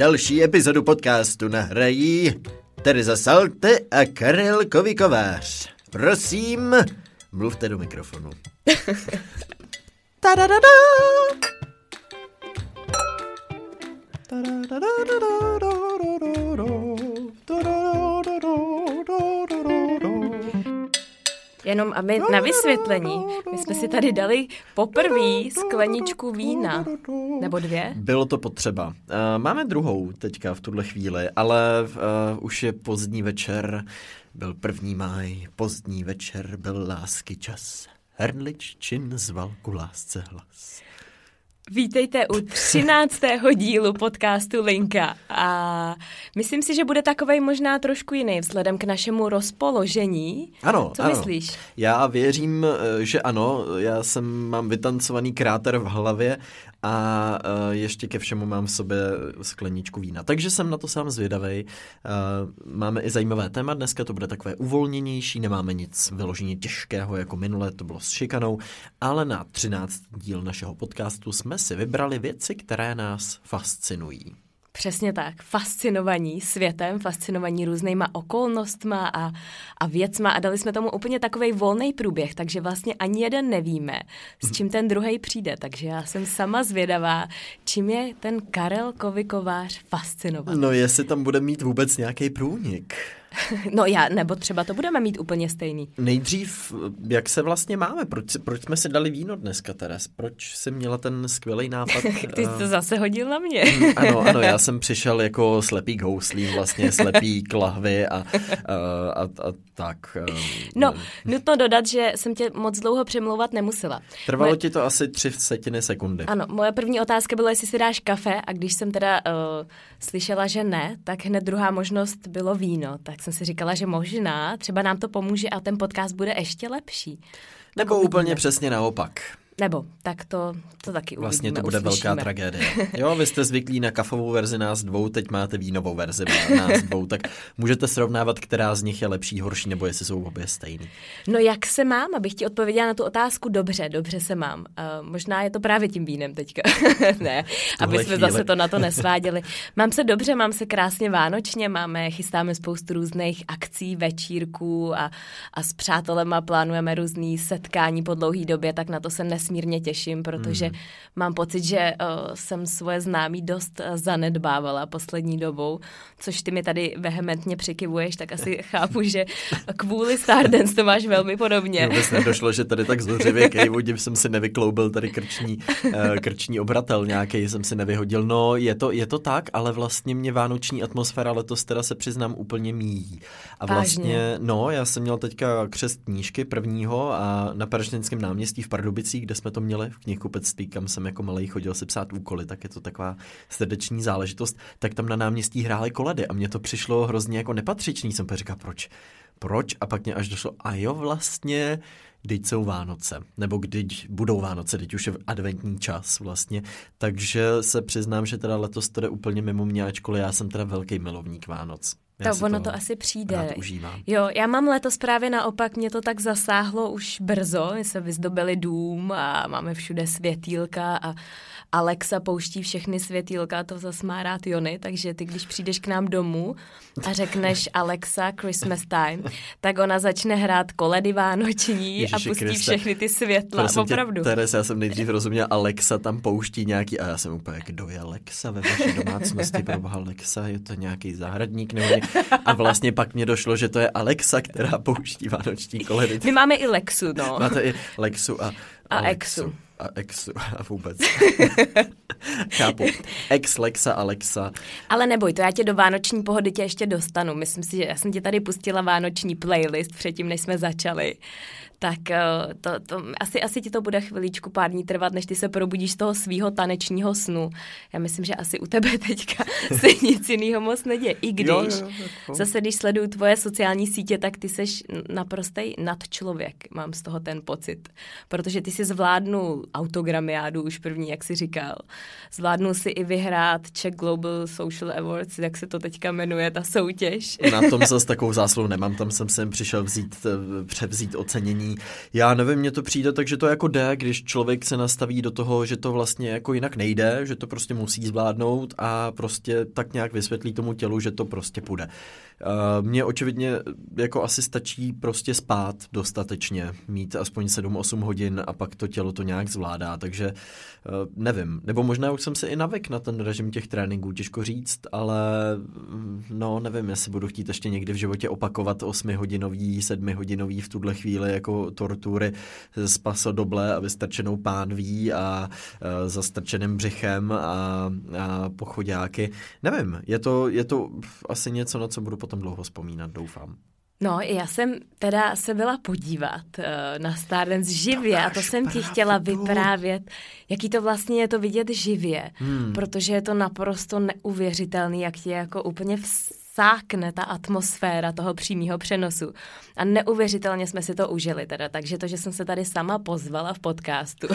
Další epizodu podcastu nahrají Tereza Salte a Karel Kovikovář. Prosím, mluvte do mikrofonu. Tadadada! Jenom aby na vysvětlení, my jsme si tady dali poprvé skleničku vína. Nebo dvě? Bylo to potřeba. Uh, máme druhou teďka v tuhle chvíli, ale uh, už je pozdní večer. Byl první máj, pozdní večer, byl lásky čas. Hernlič čin zval ku lásce hlas. Vítejte u 13. dílu podcastu Linka a myslím si, že bude takovej možná trošku jiný vzhledem k našemu rozpoložení. Ano, Co ano. myslíš? Já věřím, eh, že ano. Já jsem mám vytancovaný kráter v hlavě a eh, ještě ke všemu mám v sobě skleničku vína. Takže jsem na to sám zvědavej. Eh, Máme i zajímavé téma dneska, to bude takové uvolněnější, nemáme nic vyloženě těžkého jako minule, to bylo s šikanou, ale na 13 díl našeho podcastu jsme si vybrali věci, které nás fascinují. Přesně tak. Fascinovaní světem, fascinovaní různýma okolnostma a, a věcma a dali jsme tomu úplně takový volný průběh, takže vlastně ani jeden nevíme, s čím ten druhý přijde. Takže já jsem sama zvědavá, čím je ten Karel Kovikovář fascinovaný. No jestli tam bude mít vůbec nějaký průnik. No já, nebo třeba to budeme mít úplně stejný. Nejdřív, jak se vlastně máme? Proč, proč jsme si dali víno dneska, Teres? Proč jsi měla ten skvělý nápad? Ty jsi to zase hodil na mě. ano, ano, já jsem přišel jako slepý k houslím, vlastně slepý k lahvi a, a, a, a tak. No, nutno dodat, že jsem tě moc dlouho přemlouvat nemusela. Trvalo Moje- ti to asi tři setiny sekundy. Ano, moje první otázka byla, jestli si dáš kafe a když jsem teda uh, slyšela, že ne, tak hned druhá možnost bylo víno. Tak jsem si říkala, že možná třeba nám to pomůže a ten podcast bude ještě lepší. Nebo úplně přesně naopak. Nebo, tak to, to taky Vlastně uvidíme, to bude uslyšíme. velká tragédie. Jo, vy jste zvyklí na kafovou verzi nás dvou, teď máte vínovou verzi nás dvou, tak můžete srovnávat, která z nich je lepší, horší, nebo jestli jsou obě stejný. No jak se mám, abych ti odpověděla na tu otázku dobře, dobře se mám. Uh, možná je to právě tím vínem teďka. ne, aby jsme chvíli. zase to na to nesváděli. Mám se dobře, mám se krásně vánočně, máme, chystáme spoustu různých akcí, večírků a, a s přátelema plánujeme různý setkání po dlouhý době, tak na to se nesmírně těším, protože mm. mám pocit, že uh, jsem svoje známí dost uh, zanedbávala poslední dobou, což ty mi tady vehementně přikivuješ, tak asi chápu, že kvůli Stardance to máš velmi podobně. Vůbec nedošlo, že tady tak zhořivě kejvodím jsem si nevykloubil tady krční, eh, krční obratel nějaký, jsem si nevyhodil. No, je to, je to tak, ale vlastně mě vánoční atmosféra letos teda se přiznám úplně míjí. A vlastně, Vážně? no, já jsem měl teďka křest knížky prvního a na Paraštinském náměstí v Pardubicích, kde jsme to měli v knihkupectví, kam jsem jako malý chodil si psát úkoly, tak je to taková srdeční záležitost, tak tam na náměstí hrály koledy a mně to přišlo hrozně jako nepatřičný. Jsem říkal, proč? Proč? A pak mě až došlo, a jo, vlastně, teď jsou Vánoce, nebo když budou Vánoce, teď už je adventní čas vlastně, takže se přiznám, že teda letos to jde úplně mimo mě, ačkoliv já jsem teda velký milovník Vánoc. Já To ono to asi přijde. užívám. Jo, já mám letos právě naopak, mě to tak zasáhlo už brzo, my se vyzdobili dům a máme všude světýlka a Alexa pouští všechny světýlka, to zase má rád Jony, takže ty, když přijdeš k nám domů a řekneš Alexa Christmas time, tak ona začne hrát koledy vánoční a Ježíši pustí Kriste. všechny ty světla, Prosím tě, opravdu. Teres, já jsem nejdřív rozuměl, Alexa tam pouští nějaký, a já jsem úplně, kdo je Alexa ve vaší domácnosti, pro boha Alexa, je to nějaký zahradník nebo ně... A vlastně pak mě došlo, že to je Alexa, která pouští vánoční koledy. My máme i Lexu, no. Máte i Lexu a, A Alexu. Exu. A Exu a vůbec. Chápu. Ex, Lexa, Alexa. Ale neboj, to já tě do vánoční pohody tě ještě dostanu. Myslím si, že já jsem ti tady pustila vánoční playlist předtím, než jsme začali. Tak eh, to, to, asi, asi ti to bude chviličku pár dní trvat, než ty se probudíš z toho svýho tanečního snu. Já myslím, že asi u tebe teďka se nic jiného moc neděje. I když, Jo, jo, jako. zase když sleduju tvoje sociální sítě, tak ty seš naprostej nadčlověk, mám z toho ten pocit. Protože ty si zvládnul autogramiádu už první, jak jsi říkal. Zvládnul si i vyhrát Czech Global Social Awards, jak se to teďka jmenuje, ta soutěž. Na tom zase takovou zásluhu nemám, tam jsem sem přišel vzít, eh, převzít ocenění zkreslení. Já nevím, mně to přijde tak, že to jako jde, když člověk se nastaví do toho, že to vlastně jako jinak nejde, že to prostě musí zvládnout a prostě tak nějak vysvětlí tomu tělu, že to prostě půjde. Uh, mně očividně jako asi stačí prostě spát dostatečně, mít aspoň 7-8 hodin a pak to tělo to nějak zvládá, takže uh, nevím. Nebo možná už jsem se i navyk na ten režim těch tréninků, těžko říct, ale mm, no nevím, jestli budu chtít ještě někdy v životě opakovat 8-hodinový, 7-hodinový v tuhle chvíli jako tortury s pasodoble a vystrčenou pánví a uh, zastrčeným břichem a, a pochodáky. Nevím, je to, je to asi něco, na co budu potom dlouho vzpomínat, doufám. No, já jsem teda se byla podívat uh, na Stardance živě to a to jsem ti chtěla vyprávět, jaký to vlastně je to vidět živě, hmm. protože je to naprosto neuvěřitelný, jak ti jako úplně vs- sákne ta atmosféra toho přímého přenosu. A neuvěřitelně jsme si to užili teda, takže to, že jsem se tady sama pozvala v podcastu,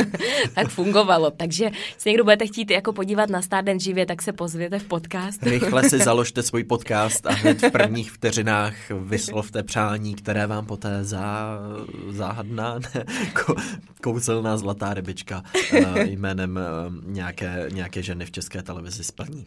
tak fungovalo. Takže se někdo budete chtít jako podívat na Starden živě, tak se pozvěte v podcast. Rychle si založte svůj podcast a hned v prvních vteřinách vyslovte přání, které vám poté zá, záhadná, ne, kouzelná zlatá rybička eh, jménem eh, nějaké, nějaké ženy v české televizi splní.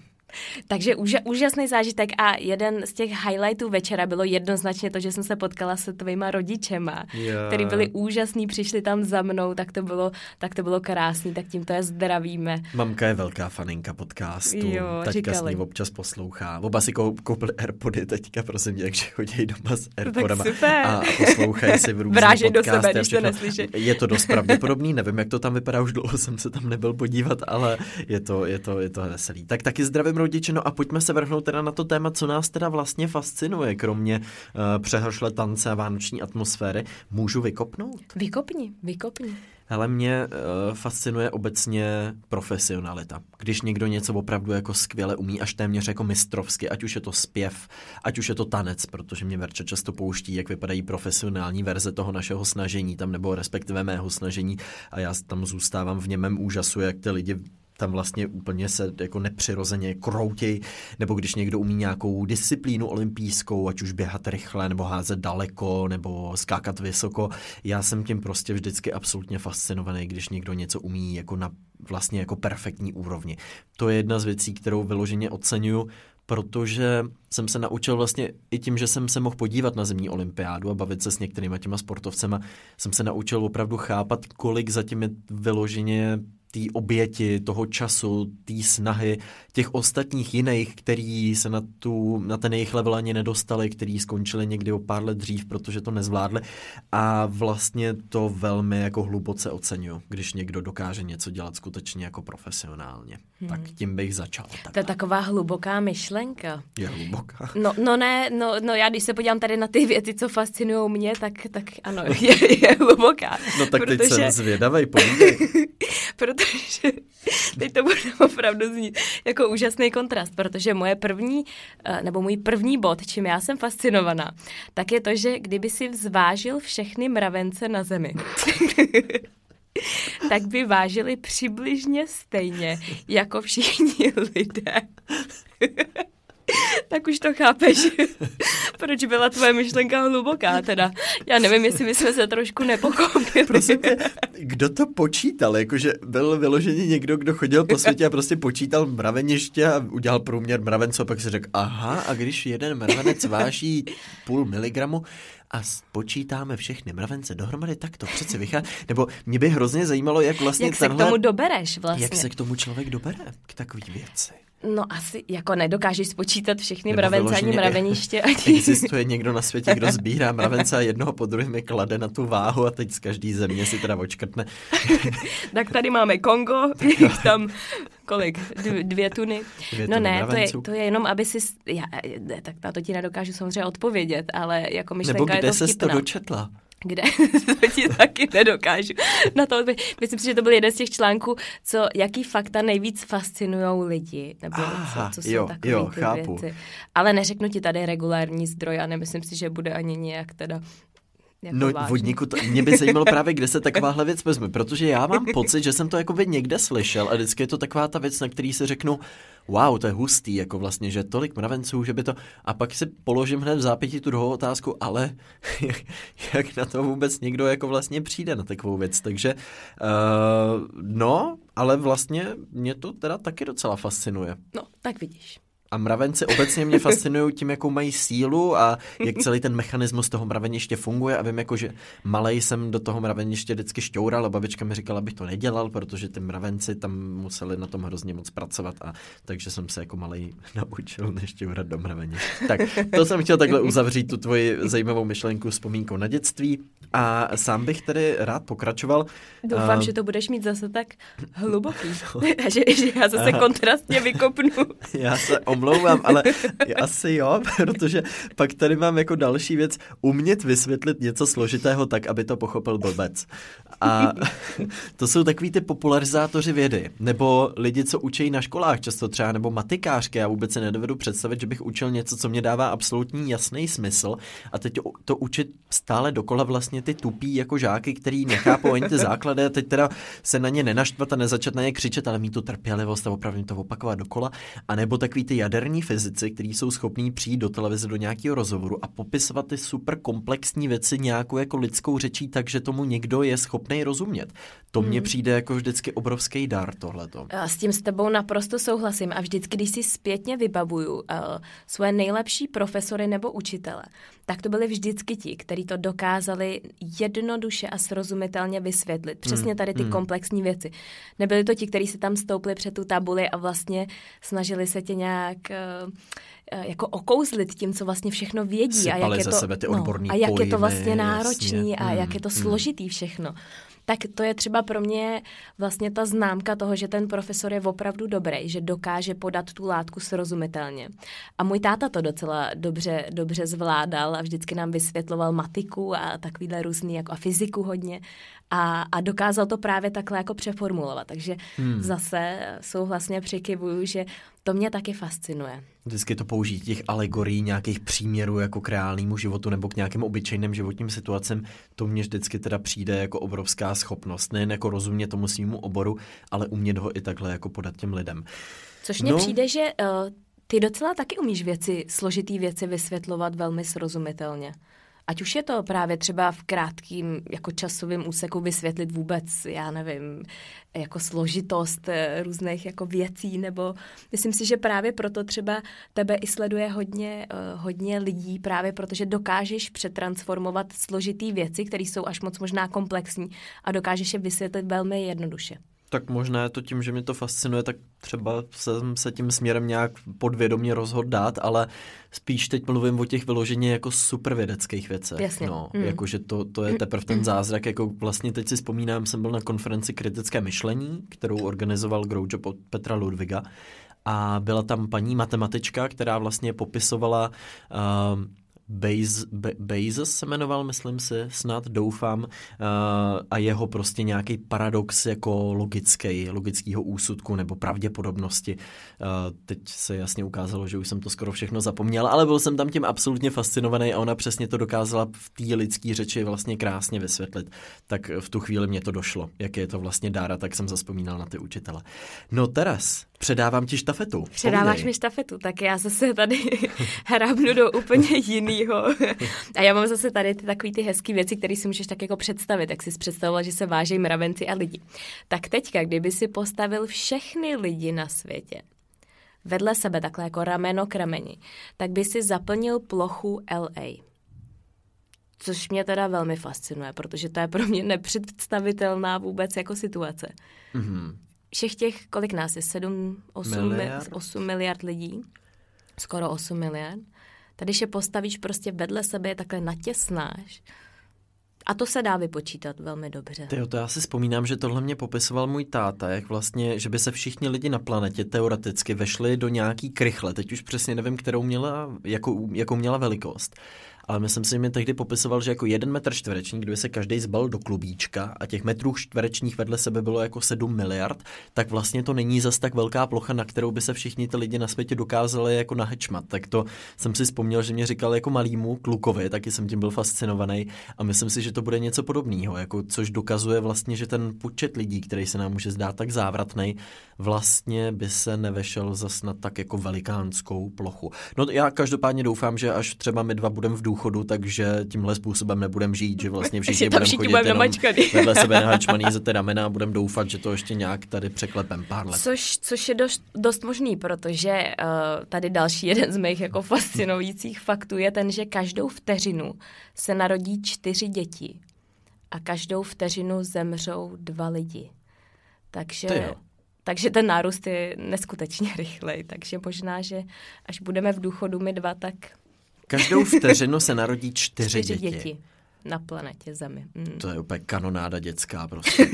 Takže úža, úžasný zážitek a jeden z těch highlightů večera bylo jednoznačně to, že jsem se potkala se tvýma rodičema, yeah. který byli úžasní, přišli tam za mnou, tak to bylo, tak to bylo krásný, tak tímto je zdravíme. Mamka je velká faninka podcastu, jo, taťka říkali. s ní občas poslouchá. Oba si koupili Airpody teďka, prosím tě, takže chodí doma s Airpodama a poslouchají si v různých Vrážej do sebe, když to neslyší. Je to dost pravděpodobný, nevím, jak to tam vypadá, už dlouho jsem se tam nebyl podívat, ale je to, je to, je to veselý. Tak taky zdravím rodiče, no a pojďme se vrhnout teda na to téma, co nás teda vlastně fascinuje, kromě uh, přehršle tance a vánoční atmosféry. Můžu vykopnout? Vykopni, vykopni. Ale mě uh, fascinuje obecně profesionalita. Když někdo něco opravdu jako skvěle umí, až téměř jako mistrovsky, ať už je to zpěv, ať už je to tanec, protože mě Verča často pouští, jak vypadají profesionální verze toho našeho snažení tam, nebo respektive mého snažení a já tam zůstávám v němém úžasu, jak ty lidi tam vlastně úplně se jako nepřirozeně kroutěj, nebo když někdo umí nějakou disciplínu olympijskou, ať už běhat rychle, nebo házet daleko, nebo skákat vysoko. Já jsem tím prostě vždycky absolutně fascinovaný, když někdo něco umí jako na vlastně jako perfektní úrovni. To je jedna z věcí, kterou vyloženě oceňuju, protože jsem se naučil vlastně i tím, že jsem se mohl podívat na zimní olympiádu a bavit se s některýma těma sportovcema, jsem se naučil opravdu chápat, kolik zatím je vyloženě té oběti, toho času, té snahy těch ostatních jiných, který se na, tu, na ten jejich level ani nedostali, který skončili někdy o pár let dřív, protože to nezvládli a vlastně to velmi jako hluboce oceňuju, když někdo dokáže něco dělat skutečně jako profesionálně. Hmm. Tak tím bych začal. Takhle. To je taková hluboká myšlenka. Je hluboká. No, no ne, no, no já když se podívám tady na ty věci, co fascinují mě, tak, tak ano, je, je hluboká. No tak protože... teď jsem zvědavej, povídej. protože teď to bude opravdu znít jako úžasný kontrast, protože moje první, eh, nebo můj první bod, čím já jsem fascinovaná, tak je to, že kdyby si zvážil všechny mravence na zemi, tak by vážili přibližně stejně jako všichni lidé. tak už to chápeš, proč byla tvoje myšlenka hluboká teda. Já nevím, jestli bychom se trošku nepochopili. Prosím tě, kdo to počítal? Jakože byl vyloženě někdo, kdo chodil po světě a prostě počítal mraveniště a udělal průměr mravenců a pak si řekl, aha, a když jeden mravenec váží půl miligramu, a spočítáme všechny mravence dohromady, tak to přece vychází. Nebo mě by hrozně zajímalo, jak vlastně Jak se tenhle, k tomu dobereš vlastně. Jak se k tomu člověk dobere, k takový věci. No asi jako nedokážeš spočítat všechny Nebo mravence ani mraveniště. Existuje někdo na světě, kdo sbírá mravence a jednoho po druhém klade na tu váhu a teď z každý země si teda očkrtne. tak tady máme Kongo, tam kolik? Dvě tuny? Dvě no tuny ne, to je, to je jenom, aby si... Já, tak na to ti nedokážu samozřejmě odpovědět, ale jako myšlenka Nebo kde je to ses to dočetla? Kde to ti taky nedokážu. Na to, myslím si, že to byl jeden z těch článků, co, jaký fakta nejvíc fascinují lidi, nebo Aha, co, co jsou jo, takové jo, ty chápu. věci. Ale neřeknu ti tady regulární zdroj a nemyslím si, že bude ani nějak teda Jako no, vážně. vodníku, to, mě by zajímalo právě, kde se takováhle věc vezme, protože já mám pocit, že jsem to jako by někde slyšel a vždycky je to taková ta věc, na který si řeknu, wow, to je hustý, jako vlastně, že tolik mravenců, že by to... A pak si položím hned v zápětí tu druhou otázku, ale jak, jak na to vůbec někdo jako vlastně přijde na takovou věc, takže uh, no, ale vlastně mě to teda taky docela fascinuje. No, tak vidíš. A mravenci obecně mě fascinují tím, jakou mají sílu a jak celý ten mechanismus toho mraveniště funguje. A vím, jako, že malej jsem do toho mraveniště vždycky šťoural a babička mi říkala, abych to nedělal, protože ty mravenci tam museli na tom hrozně moc pracovat. A takže jsem se jako malej naučil nešťourat do mraveniště. Tak to jsem chtěl takhle uzavřít tu tvoji zajímavou myšlenku vzpomínkou na dětství. A sám bych tedy rád pokračoval. Doufám, uh, že to budeš mít zase tak hluboký. a že, že já zase aha. kontrastně vykopnu. já se omlouvám, ale asi jo, protože pak tady mám jako další věc umět vysvětlit něco složitého tak, aby to pochopil blbec. A to jsou takový ty popularizátoři vědy, nebo lidi, co učí na školách často třeba, nebo matikářky. Já vůbec si nedovedu představit, že bych učil něco, co mě dává absolutní jasný smysl a teď to učit stále dokola vlastně ty tupí jako žáky, který nechápou ani ty základy a teď teda se na ně nenaštvat a nezačat na ně křičet, ale mít tu trpělivost a opravdu to opakovat dokola. A nebo takový ty jaderní fyzici, kteří jsou schopní přijít do televize do nějakého rozhovoru a popisovat ty super komplexní věci nějakou jako lidskou řečí, takže tomu někdo je schopný rozumět. To mně hmm. přijde jako vždycky obrovský dar tohleto. S tím s tebou naprosto souhlasím a vždycky, když si zpětně vybavuju uh, svoje nejlepší profesory nebo učitele, tak to byli vždycky ti, kteří to dokázali jednoduše a srozumitelně vysvětlit. Přesně hmm, tady ty hmm. komplexní věci. Nebyli to ti, kteří se tam stoupli před tu tabuli a vlastně snažili se tě nějak uh, jako okouzlit tím, co vlastně všechno vědí Sypali a jak je to, sebe ty no, a jak je to vlastně náročný jasně. a jak je to Hmm, složitý všechno tak to je třeba pro mě vlastně ta známka toho, že ten profesor je opravdu dobrý, že dokáže podat tu látku srozumitelně. A můj táta to docela dobře, dobře zvládal a vždycky nám vysvětloval matiku a takovýhle různý, jako a fyziku hodně. A, a dokázal to právě takhle jako přeformulovat. Takže hmm. zase souhlasně přikivuju, že to mě taky fascinuje. Vždycky to použít těch alegorií, nějakých příměrů jako k reálnému životu nebo k nějakým obyčejným životním situacím, to mně vždycky teda přijde jako obrovská schopnost. Nejen jako rozumět tomu svýmu oboru, ale umět ho i takhle jako podat těm lidem. Což mně no, přijde, že uh, ty docela taky umíš věci, složitý věci vysvětlovat velmi srozumitelně. Ať už je to právě třeba v krátkým jako časovém úseku vysvětlit vůbec, já nevím, jako složitost eh, různých jako věcí, nebo myslím si, že právě proto třeba tebe i sleduje hodně, uh, hodně lidí, právě protože dokážeš přetransformovat složitý věci, které jsou až moc možná komplexní a dokážeš je vysvětlit velmi jednoduše tak možná je to tím, že mě to fascinuje, tak třeba jsem se tím směrem nějak podvědomě rozhodl dát, ale spíš teď mluvím o těch vyloženě jako super vědeckých věcech. Jasně. No, mm. Jakože to, to je teprve ten zázrak, jako vlastně teď si vzpomínám, jsem byl na konferenci kritické myšlení, kterou organizoval Groucho od Petra Ludviga a byla tam paní matematička, která vlastně popisovala uh, Bez, Be, Bezos se jmenoval, myslím si, snad, doufám, uh, a jeho prostě nějaký paradox jako logický, logického úsudku nebo pravděpodobnosti. Uh, teď se jasně ukázalo, že už jsem to skoro všechno zapomněl, ale byl jsem tam tím absolutně fascinovaný a ona přesně to dokázala v té lidské řeči vlastně krásně vysvětlit. Tak v tu chvíli mě to došlo, jak je to vlastně dára, tak jsem zaspomínal na ty učitele. No teraz, předávám ti štafetu. Předáváš Povídej. mi štafetu, tak já zase tady hrábnu do úplně jiného. A já mám zase tady ty takové ty hezké věci, které si můžeš tak jako představit, jak jsi představovala, že se vážejí mravenci a lidi. Tak teďka, kdyby si postavil všechny lidi na světě, vedle sebe takhle jako rameno k rameni, tak by si zaplnil plochu LA. Což mě teda velmi fascinuje, protože to je pro mě nepředstavitelná vůbec jako situace. Mm-hmm. Všech těch, kolik nás je? 7, 8 miliard, 8 miliard lidí? Skoro 8 miliard. Tady, když je postavíš prostě vedle sebe, takhle natěsnáš, a to se dá vypočítat velmi dobře. Tyjo, to já si vzpomínám, že tohle mě popisoval můj táta, jak vlastně, že by se všichni lidi na planetě teoreticky vešli do nějaký krychle. Teď už přesně nevím, kterou měla, jakou, jakou měla velikost ale myslím si, že mi tehdy popisoval, že jako jeden metr čtvereční, kdyby se každý zbal do klubíčka a těch metrů čtverečních vedle sebe bylo jako 7 miliard, tak vlastně to není zas tak velká plocha, na kterou by se všichni ty lidi na světě dokázali jako nahečmat. Tak to jsem si vzpomněl, že mě říkal jako malýmu klukovi, taky jsem tím byl fascinovaný a myslím si, že to bude něco podobného, jako což dokazuje vlastně, že ten počet lidí, který se nám může zdát tak závratný, vlastně by se nevešel zas na tak jako velikánskou plochu. No já každopádně doufám, že až třeba my dva budeme v důchodu, takže tímhle způsobem nebudeme žít, že vlastně všichni budeme chodit budem jenom vedle sebe nahačmaný za ty ramena a budeme doufat, že to ještě nějak tady překlepem pár let. Což, což je dost, dost možný, protože uh, tady další jeden z mých jako fascinujících faktů je ten, že každou vteřinu se narodí čtyři děti a každou vteřinu zemřou dva lidi. Takže, takže ten nárůst je neskutečně rychlej. Takže možná, že až budeme v důchodu my dva, tak... Každou vteřinu se narodí čtyři, čtyři děti. děti na planetě Zemi. Mm. To je úplně kanonáda dětská prostě.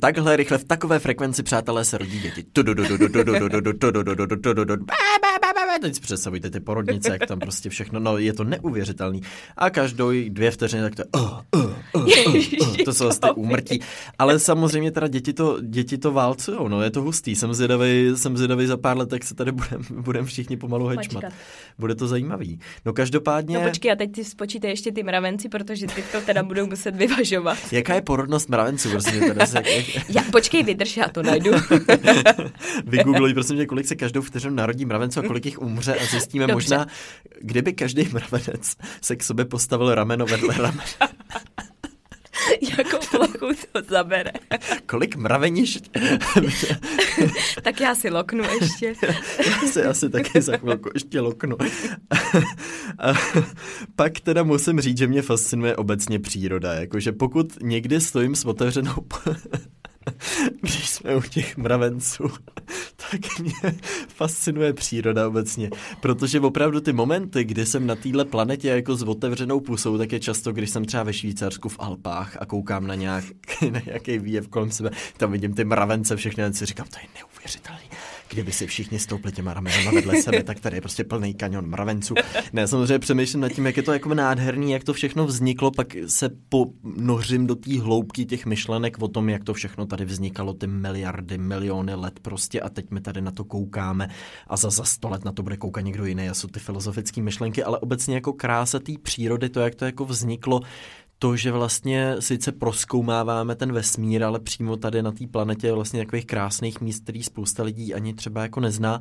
Takhle rychle v takové frekvenci, přátelé, se rodí děti. Teď si představujte ty porodnice, jak tam prostě všechno, no je to neuvěřitelný. A každou dvě vteřiny tak to, uh, uh, uh, uh, uh, to jsou vlastně úmrtí. Ale samozřejmě teda děti to, děti to válcujou, no je to hustý. Jsem zvědavý, jsem zvědavý za pár let, jak se tady budeme budem všichni pomalu hečmat. Bude to zajímavý. No každopádně... No počkej, a teď si spočítej ještě ty mravenci, protože ty to teda budou muset vyvažovat. Jaká je porodnost mravenců, prosím teda se. Já, počkej, vydrž, já to najdu. Vygoogluj, prosím tě, kolik se každou vteřinu narodí mravenců a kolik jich umře a zjistíme Dobře. možná, kdyby každý mravenec se k sobě postavil rameno vedle ramena. Jakou plochu to zabere? Kolik mraveniš? tak já si loknu ještě. já si asi taky za chvilku ještě loknu. A pak teda musím říct, že mě fascinuje obecně příroda. Jakože pokud někdy stojím s otevřenou když jsme u těch mravenců, tak mě fascinuje příroda obecně, protože opravdu ty momenty, kdy jsem na téhle planetě jako s otevřenou pusou, tak je často, když jsem třeba ve Švýcarsku v Alpách a koukám na, nějak, na nějaký výjev kolem sebe, tam vidím ty mravence všechny a si říkám, to je neuvěřitelný kdyby si všichni stoupli těma ramenama vedle sebe, tak tady je prostě plný kanion mravenců. Ne, samozřejmě přemýšlím nad tím, jak je to jako nádherný, jak to všechno vzniklo, pak se ponořím do té hloubky těch myšlenek o tom, jak to všechno tady vznikalo, ty miliardy, miliony let prostě a teď my tady na to koukáme a za, za sto let na to bude koukat někdo jiný a jsou ty filozofické myšlenky, ale obecně jako krása té přírody, to, jak to jako vzniklo, to, že vlastně sice proskoumáváme ten vesmír, ale přímo tady na té planetě vlastně takových krásných míst, který spousta lidí ani třeba jako nezná,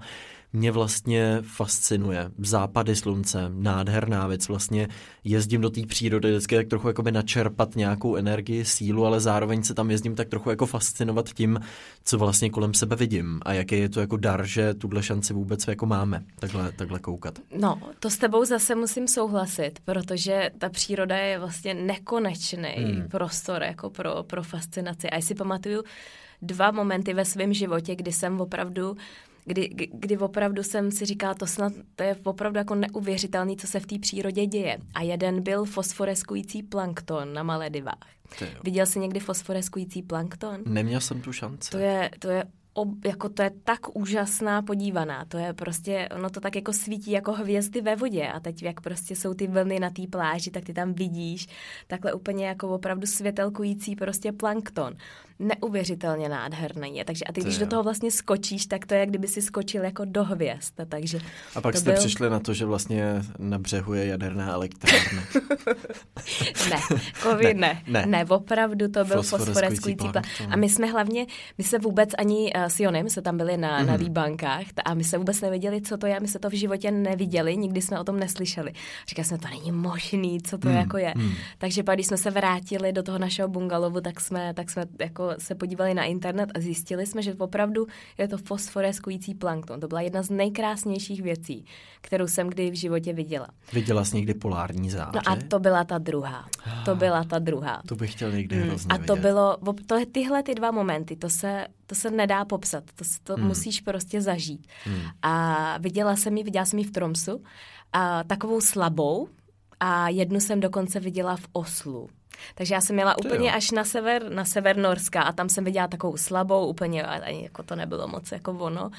mě vlastně fascinuje. Západy slunce, nádherná věc. Vlastně jezdím do té přírody vždycky tak trochu jakoby načerpat nějakou energii, sílu, ale zároveň se tam jezdím tak trochu jako fascinovat tím, co vlastně kolem sebe vidím a jaký je to jako dar, že tuhle šanci vůbec jako máme takhle, takhle koukat. No, to s tebou zase musím souhlasit, protože ta příroda je vlastně nekonečný hmm. prostor jako pro, pro fascinaci. A já si pamatuju dva momenty ve svém životě, kdy jsem opravdu kdy, kdy opravdu jsem si říkala, to snad to je opravdu jako neuvěřitelný, co se v té přírodě děje. A jeden byl fosforeskující plankton na Maledivách. Viděl jsi někdy fosforeskující plankton? Neměl jsem tu šanci. To je, to je ob, jako to je tak úžasná podívaná. To je prostě, ono to tak jako svítí jako hvězdy ve vodě a teď jak prostě jsou ty vlny na té pláži, tak ty tam vidíš takhle úplně jako opravdu světelkující prostě plankton neuvěřitelně nádherný je. Takže a ty, to když je. do toho vlastně skočíš, tak to je, jak kdyby si skočil jako do hvězd. Takže a pak jste byl... přišli na to, že vlastně na břehu je jaderná elektrárna. ne, covid ne. Ne, ne. ne opravdu to byl fosforeskující plán. A my jsme hlavně, my se vůbec ani uh, s Jonem, se tam byli na, mm. na výbankách a my se vůbec nevěděli, co to je, my se to v životě neviděli, nikdy jsme o tom neslyšeli. Říkali jsme, to není možný, co to mm. jako je. Mm. Takže pak, když jsme se vrátili do toho našeho bungalovu, tak jsme, tak jsme jako se podívali na internet a zjistili jsme, že opravdu je to fosforeskující plankton. To byla jedna z nejkrásnějších věcí, kterou jsem kdy v životě viděla. Viděla jsi někdy polární záře? No a to byla ta druhá. To byla ta druhá. To bych chtěl někdy hrozně A to vidět. bylo, to, tyhle ty dva momenty, to se, to se nedá popsat. To, to hmm. musíš prostě zažít. Hmm. A viděla jsem ji, viděla jsem ji v Tromsu, a takovou slabou, a jednu jsem dokonce viděla v Oslu. Takže já jsem měla úplně jo. až na sever, na sever Norska a tam jsem viděla takovou slabou, úplně ani jako to nebylo moc jako ono.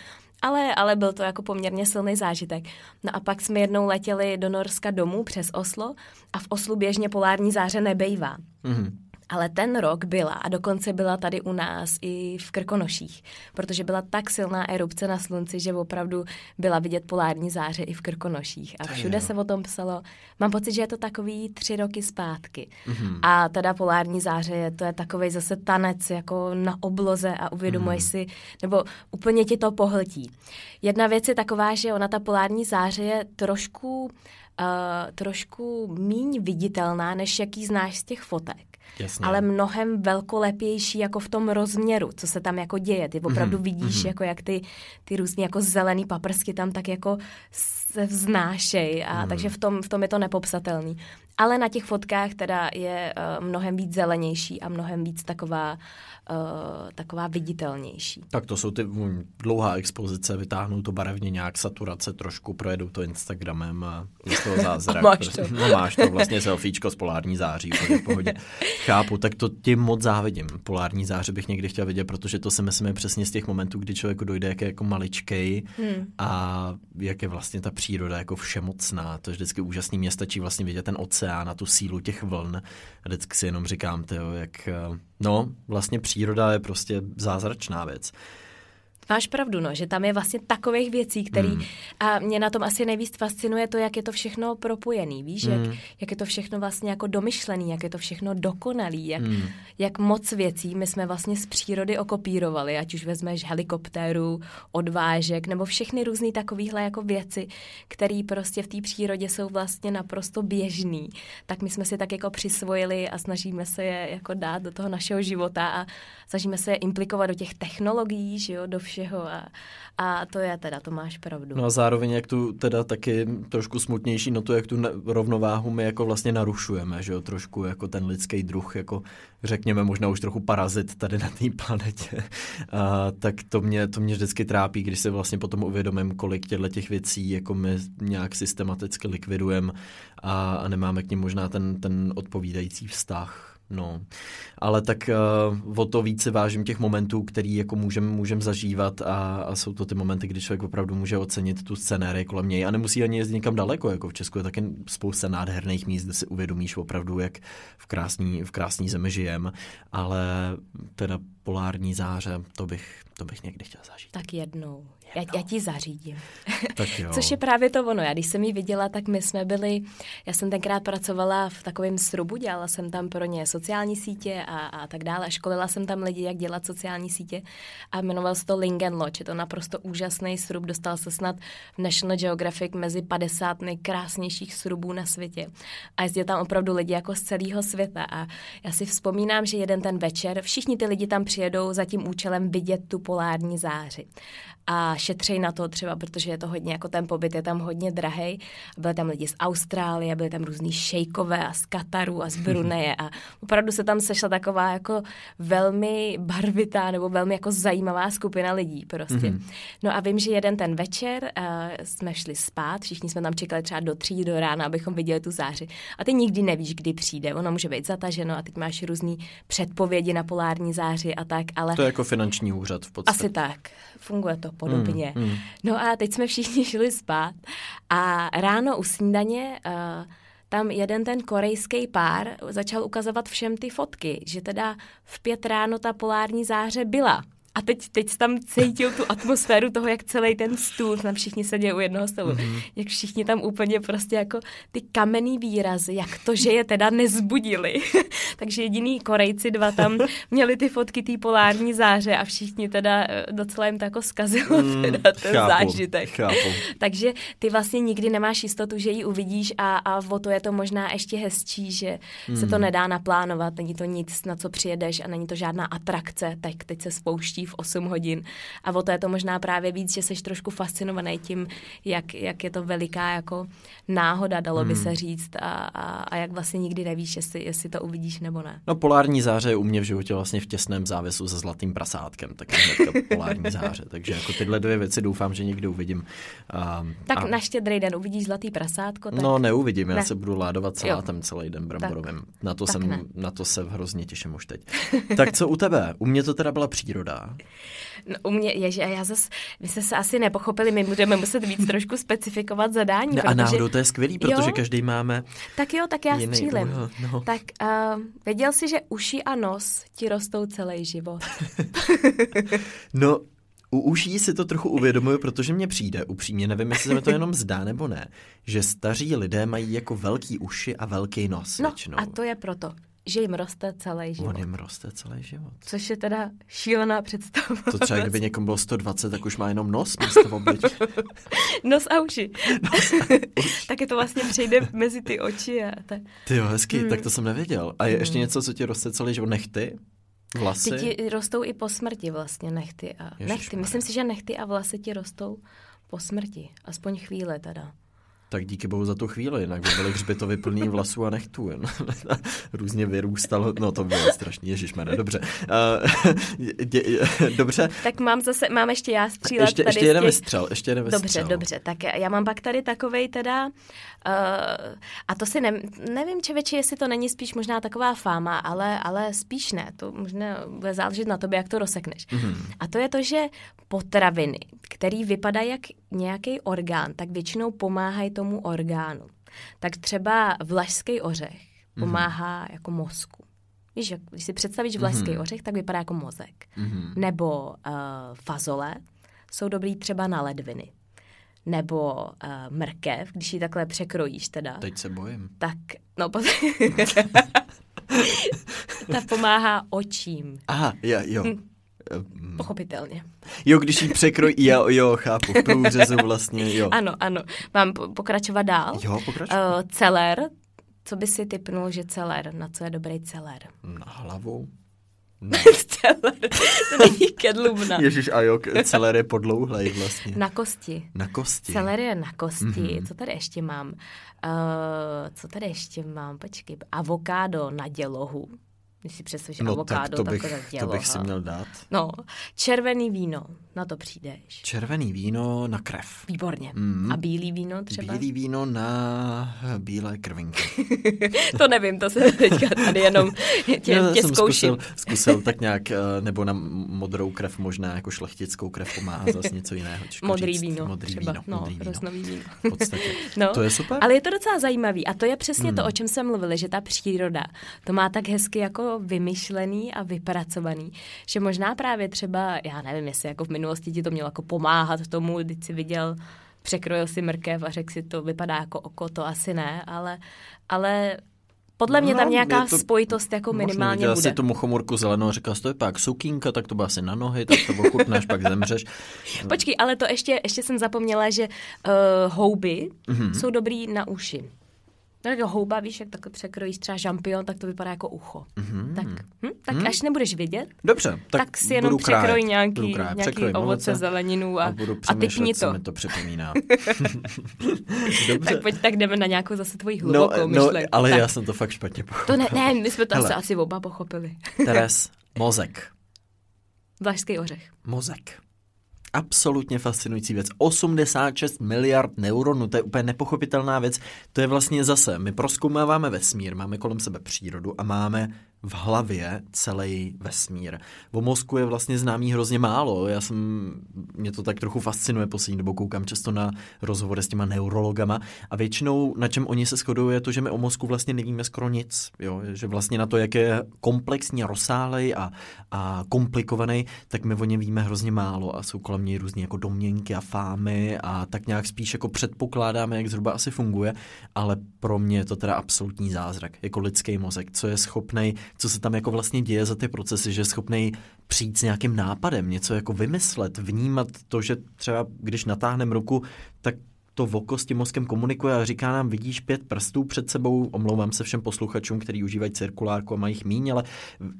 ale, ale byl to jako poměrně silný zážitek. No a pak jsme jednou letěli do Norska domů přes Oslo a v Oslu běžně polární záře nebejvá. Mm-hmm. Ale ten rok byla a dokonce byla tady u nás i v Krkonoších, protože byla tak silná erupce na slunci, že opravdu byla vidět polární záře i v Krkonoších. A všude se o tom psalo. Mám pocit, že je to takový tři roky zpátky. Mm-hmm. A teda polární záře, to je takový zase tanec jako na obloze a uvědomuješ mm-hmm. si, nebo úplně ti to pohltí. Jedna věc je taková, že ona ta polární záře je trošku uh, trošku míň viditelná, než jaký znáš z těch fotek. Jasně. ale mnohem velkolepější jako v tom rozměru, co se tam jako děje. Ty opravdu mm-hmm. vidíš, mm-hmm. jako jak ty, ty různý jako zelený paprsky tam tak jako se vznášej a mm. takže v tom, v tom je to nepopsatelný. Ale na těch fotkách teda je uh, mnohem víc zelenější a mnohem víc taková, uh, taková viditelnější. Tak to jsou ty um, dlouhá expozice, vytáhnou to barevně nějak, saturace trošku, projedou to Instagramem a z toho zázrak. máš to. No máš to, vlastně selfiečko z polární září, v pohodě. Chápu, tak to tím moc závidím. Polární záře bych někdy chtěl vidět, protože to si myslím přesně z těch momentů, kdy člověku dojde, jak je jako maličkej hmm. a jak je vlastně ta příroda jako všemocná. To je vždycky úžasný. Mě stačí vlastně vidět ten oceán a tu sílu těch vln. A vždycky si jenom říkám, tyjo, jak... Eh, no, vlastně příroda je prostě zázračná věc. Máš pravdu, no, že tam je vlastně takových věcí, který mm. a mě na tom asi nejvíc fascinuje to, jak je to všechno propojený, víš, mm. jak, hmm. jak je to všechno vlastně jako domyšlený, jak je to všechno dokonalý, jak, mm. jak moc věcí my jsme vlastně z přírody okopírovali, ať už vezmeš helikoptéru, odvážek, nebo všechny různé takovéhle jako věci, které prostě v té přírodě jsou vlastně naprosto běžný, tak my jsme si tak jako přisvojili a snažíme se je jako dát do toho našeho života a snažíme se je implikovat do těch technologií, že jo, do všeho a, a to je teda, to máš pravdu. No a zároveň jak tu teda taky trošku smutnější no to, jak tu rovnováhu my jako vlastně narušujeme, že jo, trošku jako ten lidský druh, jako řekněme možná už trochu parazit tady na té planetě, a, tak to mě, to mě vždycky trápí, když se vlastně potom uvědomím, kolik těchto těch věcí jako my nějak systematicky likvidujeme a, a nemáme k ním možná ten, ten odpovídající vztah. No, ale tak uh, o to více vážím těch momentů, který jako můžeme můžem zažívat a, a jsou to ty momenty, kdy člověk opravdu může ocenit tu scenérii kolem něj a nemusí ani jezdit někam daleko, jako v Česku je taky spousta nádherných míst, kde si uvědomíš opravdu, jak v krásný, v krásný zemi žijem, ale teda polární záře, to bych, to bych někdy chtěl zažít. Tak jednou. Já, já ti zařídím. Tak jo. Což je právě to ono. Já když jsem ji viděla, tak my jsme byli, já jsem tenkrát pracovala v takovém srubu, dělala jsem tam pro ně sociální sítě a, a tak dále. Školila jsem tam lidi, jak dělat sociální sítě a jmenoval se to Lingen Lodge. Je to naprosto úžasný srub, dostal se snad v National Geographic mezi 50 nejkrásnějších srubů na světě. A jezdí tam opravdu lidi jako z celého světa. A já si vzpomínám, že jeden ten večer všichni ty lidi tam přijedou za tím účelem vidět tu polární záři a šetřej na to třeba, protože je to hodně, jako ten pobyt je tam hodně drahý. Byly tam lidi z Austrálie, byly tam různý šejkové a z Kataru a z Bruneje a opravdu se tam sešla taková jako velmi barvitá nebo velmi jako zajímavá skupina lidí prostě. Mm-hmm. No a vím, že jeden ten večer uh, jsme šli spát, všichni jsme tam čekali třeba do tří do rána, abychom viděli tu záři. A ty nikdy nevíš, kdy přijde. Ono může být zataženo a teď máš různý předpovědi na polární záři a tak, ale... To je jako finanční úřad v podstatě. Asi tak. Funguje to podobně. Mm, mm. No a teď jsme všichni šli spát a ráno u snídaně uh, tam jeden ten korejský pár začal ukazovat všem ty fotky, že teda v pět ráno ta polární záře byla. A teď, teď tam cítil tu atmosféru toho, jak celý ten stůl, tam všichni sedějí u jednoho stolu, mm-hmm. jak všichni tam úplně prostě jako ty kamenný výrazy, jak to, že je teda nezbudili. Takže jediný Korejci dva tam měli ty fotky té polární záře a všichni teda eh, docela jim to jako zkazilo mm, teda ten chápu, zážitek. Chápu. Takže ty vlastně nikdy nemáš jistotu, že ji uvidíš a, a o to je to možná ještě hezčí, že mm. se to mm. nedá naplánovat, není to nic, na co přijedeš a není to žádná atrakce, tak teď se spouští v 8 hodin. A o to je to možná právě víc, že jsi trošku fascinovaný tím, jak, jak je to veliká jako náhoda, dalo hmm. by se říct, a, a, a jak vlastně nikdy nevíš, jestli, jestli to uvidíš nebo ne. No polární záře je u mě v životě vlastně v těsném závěsu se zlatým prasátkem, tak je polární záře. Takže jako tyhle dvě věci doufám, že někdy uvidím. A, tak a... na štědrý den uvidíš zlatý prasátko? Tak... No neuvidím, já ne. se budu ládovat salátem celý den bramborovým. Tak. Na to, tak jsem, na to se hrozně těším už teď. tak co u tebe? U mě to teda byla příroda třeba? No, u mě, ježi, a já zase, vy jste se asi nepochopili, my budeme muset víc trošku specifikovat zadání. No, a náhodou to je skvělý, protože jo? každý máme Tak jo, tak já střílím. no. Tak uh, věděl jsi, že uši a nos ti rostou celý život? no, u uší si to trochu uvědomuju, protože mně přijde, upřímně nevím, jestli se mi to jenom zdá nebo ne, že staří lidé mají jako velký uši a velký nos no, většinou. a to je proto že jim roste celý život. On jim roste celý život. Což je teda šílená představa. To třeba kdyby někomu bylo 120, tak už má jenom nos místo nos a uši. Nos a uši. tak je to vlastně přejde mezi ty oči. A ta... Ty jo, hezký, hmm. tak to jsem nevěděl. A je hmm. ještě něco, co ti roste celý život? Nechty? Vlasy? Ty ti rostou i po smrti vlastně nechty. A nechty. Myslím si, že nechty a vlasy ti rostou po smrti. Aspoň chvíle teda. Tak díky bohu za tu chvíli, jinak by byly hřbitovy plný vlasů a nechtů. Různě vyrůstalo, no to bylo strašný, ježišmane, dobře. Uh, dě, dobře. Tak mám zase, mám ještě já střílet ještě, tady ještě jeden vystřel, ještě jeden vystřel. Dobře, dobře, tak já mám pak tady takovej teda, uh, a to si ne, nevím, čeveči, jestli to není spíš možná taková fáma, ale, ale spíš ne, to možná bude záležet na tobě, jak to rozsekneš. Mm-hmm. A to je to, že potraviny, který vypadá jak nějaký orgán, tak většinou pomáhají tomu orgánu. Tak třeba vlašský ořech mhm. pomáhá mm-hmm. jako mozku. Víš, jak, když si představíš vlašský mm-hmm. ořech, tak vypadá jako mozek. Mm-hmm. Nebo uh, fazole jsou dobrý třeba na ledviny. Nebo uh, mrkev, když ji takhle překrojíš teda. Teď se bojím. Tak, no, ta pomáhá očím. Aha, jo, jo. Hm. Mm. Pochopitelně. Jo, když jí překrojí, jo, jo, chápu, v průřezu vlastně, jo. Ano, ano. Mám pokračovat dál? Jo, pokračovat. Uh, celer, co by si typnul, že celer, na co je dobrý celer? Na hlavu. No. celer, to není kedlubna. Ježíš, a jo, celer je podlouhlej vlastně. Na kosti. Na kosti. Celer je na kosti. Mm-hmm. Co tady ještě mám? Uh, co tady ještě mám? Počkej. Avokádo na dělohu. Když si představíš no, avokádo, tak to bych, dělo, to bych si měl dát. No, červený víno, na to přijdeš. Červený víno na krev. Výborně. Mm. A bílý víno třeba? Bílý víno na bílé krvinky. to nevím, to se teďka tady jenom tě, no, tě jsem zkouším. Zkusil, zkusil tak nějak, eh, nebo na modrou krev možná, jako šlechtickou krev pomáhá zase něco jiného. Modrý říct. víno Modrý třeba. víno. No, modrý víno. víno. V podstatě. no, to je super. Ale je to docela zajímavý a to je přesně mm. to, o čem jsme mluvili, že ta příroda to má tak hezky jako vymyšlený a vypracovaný, že možná právě třeba, já nevím, jestli jako v minulosti ti to mělo jako pomáhat tomu, když jsi viděl, překrojil si mrkev a řekl si, to vypadá jako oko, to asi ne, ale, ale podle mě no, tam nějaká to, spojitost jako minimálně bude. si tomu chomurku zelenou a říkal, to je pak sukínka, tak to bude asi na nohy, tak to ochutnáš, pak zemřeš. Počkej, ale to ještě, ještě jsem zapomněla, že uh, houby mm-hmm. jsou dobrý na uši. No jako houba, víš, jak takhle překrojíš třeba žampion, tak to vypadá jako ucho. Mm-hmm. Tak, hm, tak mm. až nebudeš vidět, Dobře, tak, tak si jenom překroj nějaký, nějaký překroj ovoce, zeleninu a, a, budu a typni to. mi to připomíná. Dobře. tak pojď, tak jdeme na nějakou zase tvoji no, hlubokou no, myšlenku. No, ale tak. já jsem to fakt špatně pochopil. To ne, ne, my jsme to Hele. asi oba pochopili. Teres, mozek. Vlašský ořech. Mozek absolutně fascinující věc. 86 miliard neuronů, to je úplně nepochopitelná věc. To je vlastně zase, my proskoumáváme vesmír, máme kolem sebe přírodu a máme v hlavě celý vesmír. O mozku je vlastně známý hrozně málo. Já jsem, mě to tak trochu fascinuje poslední dobou, koukám často na rozhovory s těma neurologama a většinou na čem oni se shodují je to, že my o mozku vlastně nevíme skoro nic. Jo? Že vlastně na to, jak je komplexní, rozsálej a, a komplikovaný, tak my o něm víme hrozně málo a jsou kolem něj různé jako domněnky a fámy a tak nějak spíš jako předpokládáme, jak zhruba asi funguje, ale pro mě je to teda absolutní zázrak, jako lidský mozek, co je schopný co se tam jako vlastně děje za ty procesy, že je schopný přijít s nějakým nápadem, něco jako vymyslet, vnímat to, že třeba když natáhneme ruku, tak to voko s tím mozkem komunikuje a říká nám, vidíš pět prstů před sebou, omlouvám se všem posluchačům, kteří užívají cirkulárku a mají jich míň, ale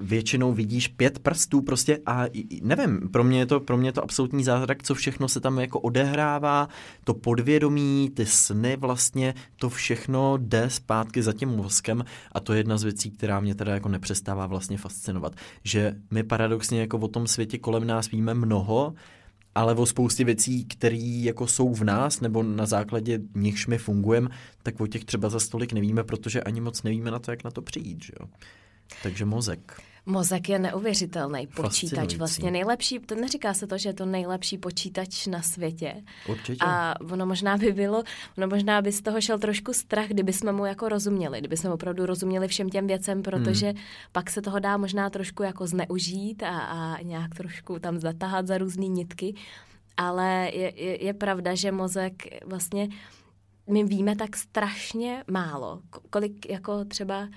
většinou vidíš pět prstů prostě a nevím, pro mě je to, pro mě je to absolutní zázrak, co všechno se tam jako odehrává, to podvědomí, ty sny vlastně, to všechno jde zpátky za tím mozkem a to je jedna z věcí, která mě teda jako nepřestává vlastně fascinovat, že my paradoxně jako o tom světě kolem nás víme mnoho, ale o spoustě věcí, které jako jsou v nás, nebo na základě nichž my fungujeme, tak o těch třeba za stolik nevíme, protože ani moc nevíme na to, jak na to přijít. Že jo? Takže mozek. Mozek je neuvěřitelný počítač. Vlastně nejlepší, to neříká se to, že je to nejlepší počítač na světě. Určitě. A ono možná by bylo, ono možná by z toho šel trošku strach, kdyby jsme mu jako rozuměli, kdyby jsme opravdu rozuměli všem těm věcem, protože hmm. pak se toho dá možná trošku jako zneužít a, a nějak trošku tam zatahat za různé nitky. Ale je, je, je pravda, že mozek vlastně my víme tak strašně málo, kolik jako třeba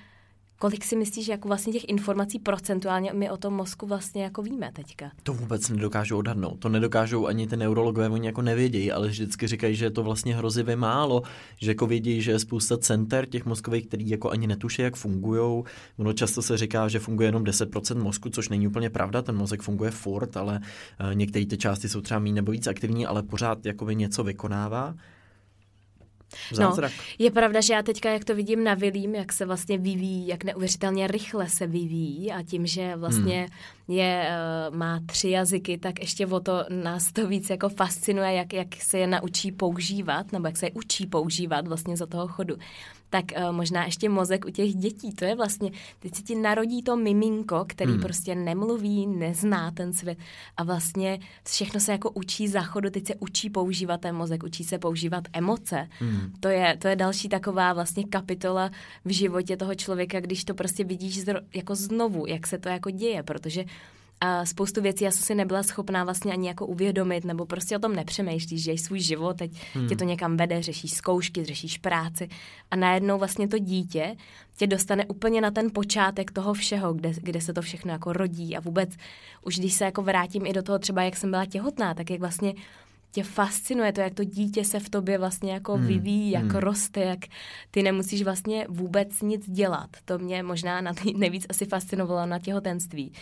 Kolik si myslíš, jako vlastně těch informací procentuálně my o tom mozku vlastně jako víme teďka? To vůbec nedokážu odhadnout. To nedokážou ani ty neurologové, oni jako nevědějí, ale vždycky říkají, že je to vlastně hrozivě málo, že jako vědí, že je spousta center těch mozkových, který jako ani netuší, jak fungují. Ono často se říká, že funguje jenom 10% mozku, což není úplně pravda, ten mozek funguje furt, ale uh, některé ty části jsou třeba méně nebo víc aktivní, ale pořád jakoby něco vykonává. Zázrak. No, je pravda, že já teďka, jak to vidím na Vilím, jak se vlastně vyvíjí, jak neuvěřitelně rychle se vyvíjí a tím, že vlastně hmm je, eh, má tři jazyky, tak ještě o to nás to víc jako fascinuje, jak, jak se je naučí používat, nebo jak se je učí používat vlastně za toho chodu. Tak uh, možná ještě mozek u těch dětí, to je vlastně, teď se ti narodí to miminko, který hmm. prostě nemluví, nezná ten svět a vlastně všechno se jako učí za chodu, teď se učí používat ten mozek, učí se používat emoce. Hmm. To, je, to je další taková vlastně kapitola v životě toho člověka, když to prostě vidíš zro, jako znovu, jak se to jako děje, protože a spoustu věcí já jsem si nebyla schopná vlastně ani jako uvědomit, nebo prostě o tom nepřemýšlíš, že svůj život, teď hmm. tě to někam vede, řešíš zkoušky, řešíš práci a najednou vlastně to dítě tě dostane úplně na ten počátek toho všeho, kde, kde se to všechno jako rodí a vůbec už když se jako vrátím i do toho třeba, jak jsem byla těhotná, tak jak vlastně tě fascinuje to, jak to dítě se v tobě vlastně jako hmm. vyvíjí, jak hmm. roste, jak ty nemusíš vlastně vůbec nic dělat. To mě možná na nejvíc asi fascinovalo na těhotenství,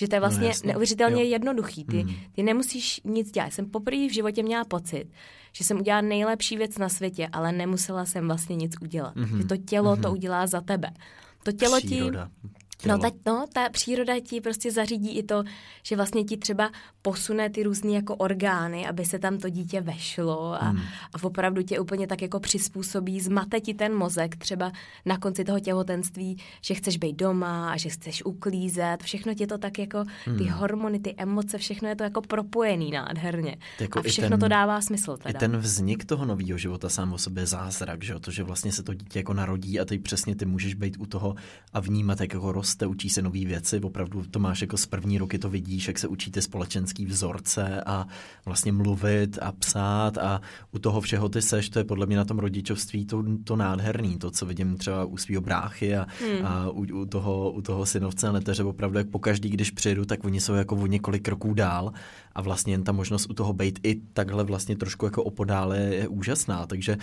že to je no, vlastně no, neuvěřitelně jo. jednoduchý. Ty, mm. ty nemusíš nic dělat. Jsem poprvé v životě měla pocit, že jsem udělala nejlepší věc na světě, ale nemusela jsem vlastně nic udělat. Mm-hmm. Že to tělo mm-hmm. to udělá za tebe. To tělo Příroda. ti No ta, no, ta příroda ti prostě zařídí i to, že vlastně ti třeba posune ty různé jako orgány, aby se tam to dítě vešlo a, hmm. a opravdu tě úplně tak jako přizpůsobí, zmate ti ten mozek třeba na konci toho těhotenství, že chceš být doma a že chceš uklízet, všechno ti to tak jako, hmm. ty hormony, ty emoce, všechno je to jako propojený nádherně. Jako a všechno ten, to dává smysl teda. I ten vznik toho nového života sám o sobě zázrak, že to, že vlastně se to dítě jako narodí a teď přesně ty můžeš být u toho a vnímat, jak jako roz roste, učí se nové věci, opravdu to máš jako z první roky to vidíš, jak se učíte společenský vzorce a vlastně mluvit a psát a u toho všeho ty seš, to je podle mě na tom rodičovství to, to nádherný, to, co vidím třeba u svého bráchy a, hmm. a u, u, toho, u toho synovce a neteře, opravdu jak pokaždý, když přijedu, tak oni jsou jako o několik kroků dál a vlastně jen ta možnost u toho být i takhle vlastně trošku jako opodále je úžasná, takže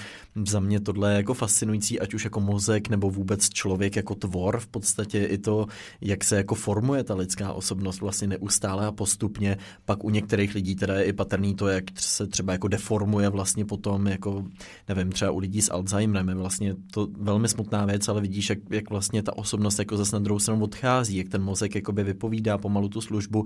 za mě tohle je jako fascinující, ať už jako mozek nebo vůbec člověk jako tvor, v podstatě i to, jak se jako formuje ta lidská osobnost vlastně neustále a postupně, pak u některých lidí teda je i patrný to, jak se třeba jako deformuje vlastně potom, jako nevím, třeba u lidí s Alzheimerem je vlastně to velmi smutná věc, ale vidíš, jak, jak vlastně ta osobnost jako zase na druhou stranu odchází, jak ten mozek jakoby vypovídá pomalu tu službu,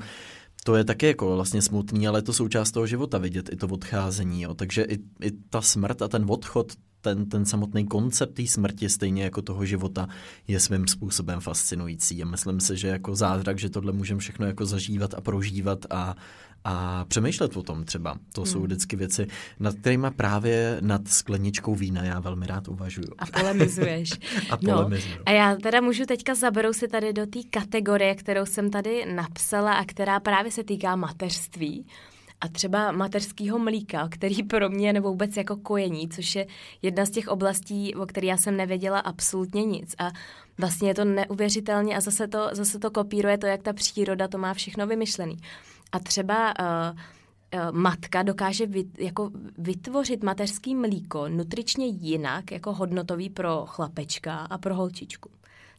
to je taky jako vlastně smutný, ale je to součást toho života vidět i to odcházení. Jo. Takže i, i ta smrt a ten odchod, ten, ten samotný koncept té smrti, stejně jako toho života, je svým způsobem fascinující. A myslím si, že jako zázrak, že tohle můžeme všechno jako zažívat a prožívat a, a přemýšlet o tom třeba. To hmm. jsou vždycky věci, nad kterými právě nad skleničkou vína já velmi rád uvažuju. A polemizuješ. a polemizuju. No, a já teda můžu teďka zaberu si tady do té kategorie, kterou jsem tady napsala a která právě se týká mateřství a třeba mateřského mlíka, který pro mě nebo vůbec jako kojení, což je jedna z těch oblastí, o které já jsem nevěděla absolutně nic. A vlastně je to neuvěřitelně a zase to, zase to kopíruje to, jak ta příroda to má všechno vymyšlený. A třeba uh, matka dokáže vyt, jako vytvořit mateřský mlíko nutričně jinak, jako hodnotový pro chlapečka a pro holčičku.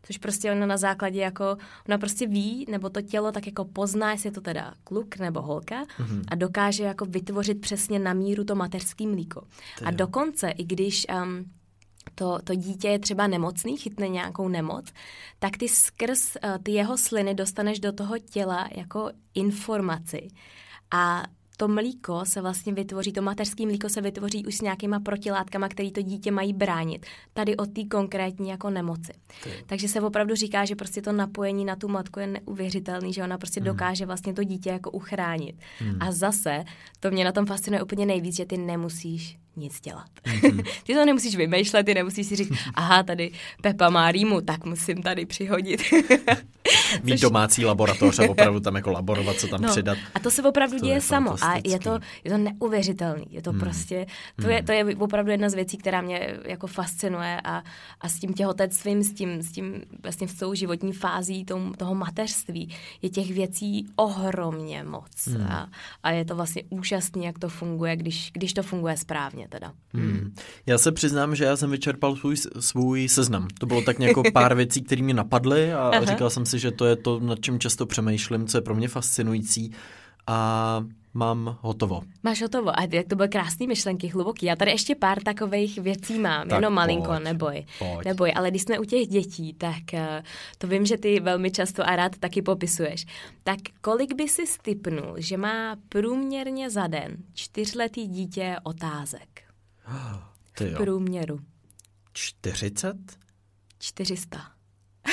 Což prostě ona na základě jako, ona prostě ví, nebo to tělo tak jako pozná, jestli je to teda kluk nebo holka mm-hmm. a dokáže jako vytvořit přesně na míru to mateřský mlíko. a dokonce, i když um, to, to dítě je třeba nemocný, chytne nějakou nemoc, tak ty skrz uh, ty jeho sliny dostaneš do toho těla jako informaci. A to mlíko se vlastně vytvoří, to mateřské mlíko se vytvoří už s nějakýma protilátkama, který to dítě mají bránit. Tady od té konkrétní jako nemoci. Ty. Takže se opravdu říká, že prostě to napojení na tu matku je neuvěřitelný, že ona prostě hmm. dokáže vlastně to dítě jako uchránit. Hmm. A zase, to mě na tom fascinuje úplně nejvíc, že ty nemusíš nic dělat. Mm-hmm. ty to nemusíš vymýšlet, ty nemusíš si říct, aha, tady Pepa má rýmu, tak musím tady přihodit. Mít Což... domácí laboratoř a opravdu tam jako laborovat, co tam no, přidat. A to se opravdu to děje samo a je to, je to neuvěřitelný. Je to hmm. prostě, to, je, hmm. to je opravdu jedna z věcí, která mě jako fascinuje a, a s tím těhotenstvím, s tím, s tím vlastně v celou životní fází tom, toho mateřství je těch věcí ohromně moc. Hmm. A, a je to vlastně úžasné, jak to funguje, když, když to funguje správně teda. Hmm. Já se přiznám, že já jsem vyčerpal svůj, svůj seznam. To bylo tak jako pár věcí, které mě napadly a Aha. říkal jsem si, že to je to, nad čím často přemýšlím, co je pro mě fascinující. A mám hotovo. Máš hotovo. A jak to byly krásné myšlenky, hluboký. Já tady ještě pár takových věcí mám, tak jenom malinko, pojď, neboj. Pojď. Neboj, ale když jsme u těch dětí, tak uh, to vím, že ty velmi často a rád taky popisuješ. Tak kolik by si stipnul, že má průměrně za den čtyřletý dítě otázek? Ty jo. V průměru. 40? 400.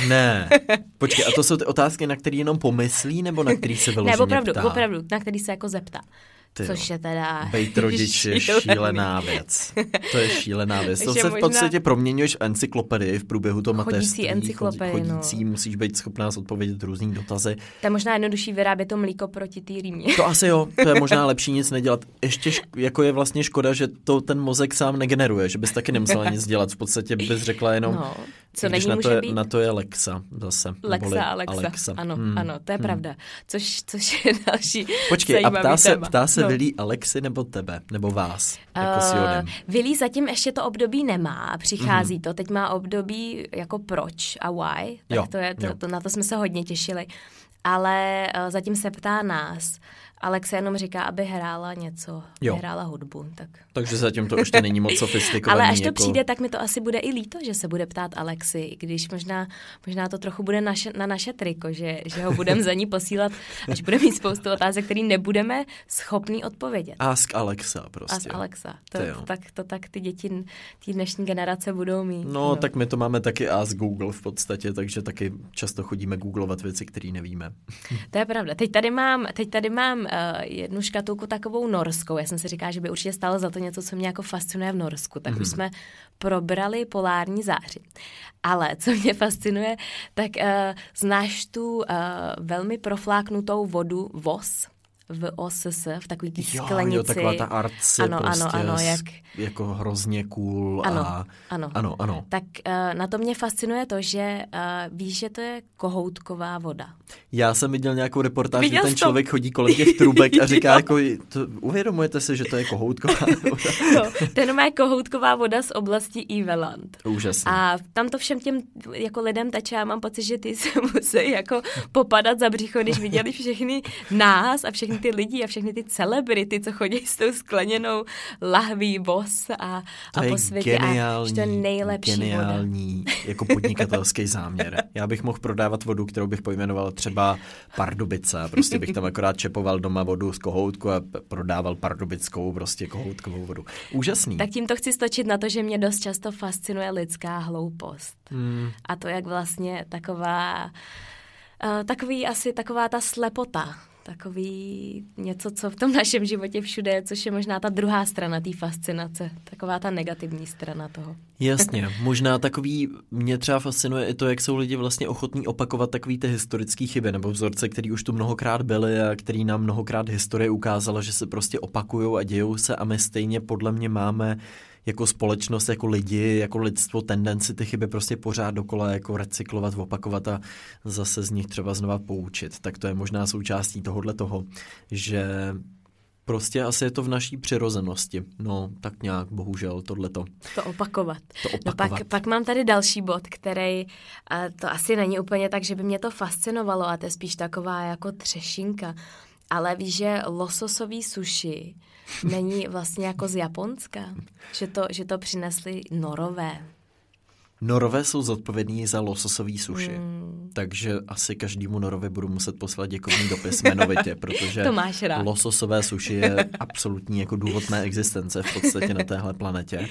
Ne. Počkej, a to jsou ty otázky, na které jenom pomyslí, nebo na který se vyloženě Ne, opravdu, ptá? opravdu, na který se jako zeptá. Ty Což je teda... Bejt rodič je šílená věc. To je šílená věc. To se v podstatě proměňuješ v encyklopedii v průběhu toho mateřství. Chodící encyklopedii, Chodící, no. musíš být schopná odpovědět různý dotazy. To je možná jednodušší vyrábět to mlíko proti té rýmě. To asi jo, to je možná lepší nic nedělat. Ještě šk- jako je vlastně škoda, že to ten mozek sám negeneruje, že bys taky nemusela nic dělat. V podstatě bys řekla jenom, no, co není, na, to je, být? na to je Lexa zase. Lexa, Alexa. Alexa. Ano, hmm. ano, to je hmm. pravda. Což, což je další Počkej, a ptá se, ptá se no. Vilí Alexi nebo tebe, nebo vás, jako uh, Vilí zatím ještě to období nemá přichází mm. to. Teď má období jako proč a why, tak jo, to je, to, to, na to jsme se hodně těšili. Ale uh, zatím se ptá nás. Alex jenom říká, aby hrála něco, jo. hrála hudbu. Tak. Takže zatím to ještě není moc sofistikovaný. Ale až to jako... přijde, tak mi to asi bude i líto, že se bude ptát Alexi, i když možná, možná to trochu bude naše, na naše triko, že, že ho budeme za ní posílat, až bude mít spoustu otázek, které nebudeme schopní odpovědět. Ask Alexa prostě. Ask Alexa. To, to, tak, to tak ty děti té dnešní generace budou mít. No, no, tak my to máme taky Ask Google v podstatě, takže taky často chodíme googlovat věci, které nevíme. To je pravda. Teď tady mám, teď tady mám jednu škatulku takovou norskou. Já jsem si říkala, že by určitě stálo za to něco, co mě jako fascinuje v Norsku. Tak mm-hmm. už mhm. jsme probrali polární záři. Ale co mě fascinuje, tak uh, znáš tu uh, velmi profláknutou vodu VOS, v OSS, v takový té sklenici. Jo, taková ta arce ano, prostě ano, ano, jak... jako hrozně cool. Ano, a... ano. ano, ano. Tak uh, na to mě fascinuje to, že uh, víš, že to je kohoutková voda. Já jsem viděl nějakou reportáž, viděl že ten člověk to... chodí kolem těch trubek a říká jako, to, uvědomujete si, že to je kohoutková voda? no, to je kohoutková voda z oblasti Iveland. Úžasně. A tam to všem těm jako lidem tače, já mám pocit, že ty se musí jako popadat za břicho, když viděli všechny nás a všechny ty lidi a všechny ty celebrity, co chodí s tou skleněnou lahví bos a, to a po světě. Geniální, a to je nejlepší geniální voda. jako podnikatelský záměr. Já bych mohl prodávat vodu, kterou bych pojmenoval třeba Pardubice. Prostě bych tam akorát čepoval doma vodu z kohoutku a prodával pardubickou prostě kohoutkovou vodu. Úžasný. Tak tím to chci stočit na to, že mě dost často fascinuje lidská hloupost. Hmm. A to, jak vlastně taková Uh, takový asi taková ta slepota takový něco, co v tom našem životě všude je, což je možná ta druhá strana té fascinace, taková ta negativní strana toho. Jasně, možná takový, mě třeba fascinuje i to, jak jsou lidi vlastně ochotní opakovat takový ty historické chyby nebo vzorce, které už tu mnohokrát byly a který nám mnohokrát historie ukázala, že se prostě opakují a dějou se a my stejně podle mě máme jako společnost, jako lidi, jako lidstvo tendenci ty chyby prostě pořád dokola jako recyklovat, opakovat a zase z nich třeba znova poučit. Tak to je možná součástí tohohle toho, že Prostě asi je to v naší přirozenosti. No, tak nějak, bohužel, tohleto. To opakovat. To opakovat. No pak, pak mám tady další bod, který, a to asi není úplně tak, že by mě to fascinovalo, a to je spíš taková jako třešinka. Ale víš, že lososový sushi není vlastně jako z Japonska? Že to, že to přinesli norové. Norové jsou zodpovědní za lososový suši, mm. takže asi každému Norovi budu muset poslat děkovný dopis jmenovitě, protože to máš rád. lososové suši je absolutní jako důvod mé existence v podstatě na téhle planetě.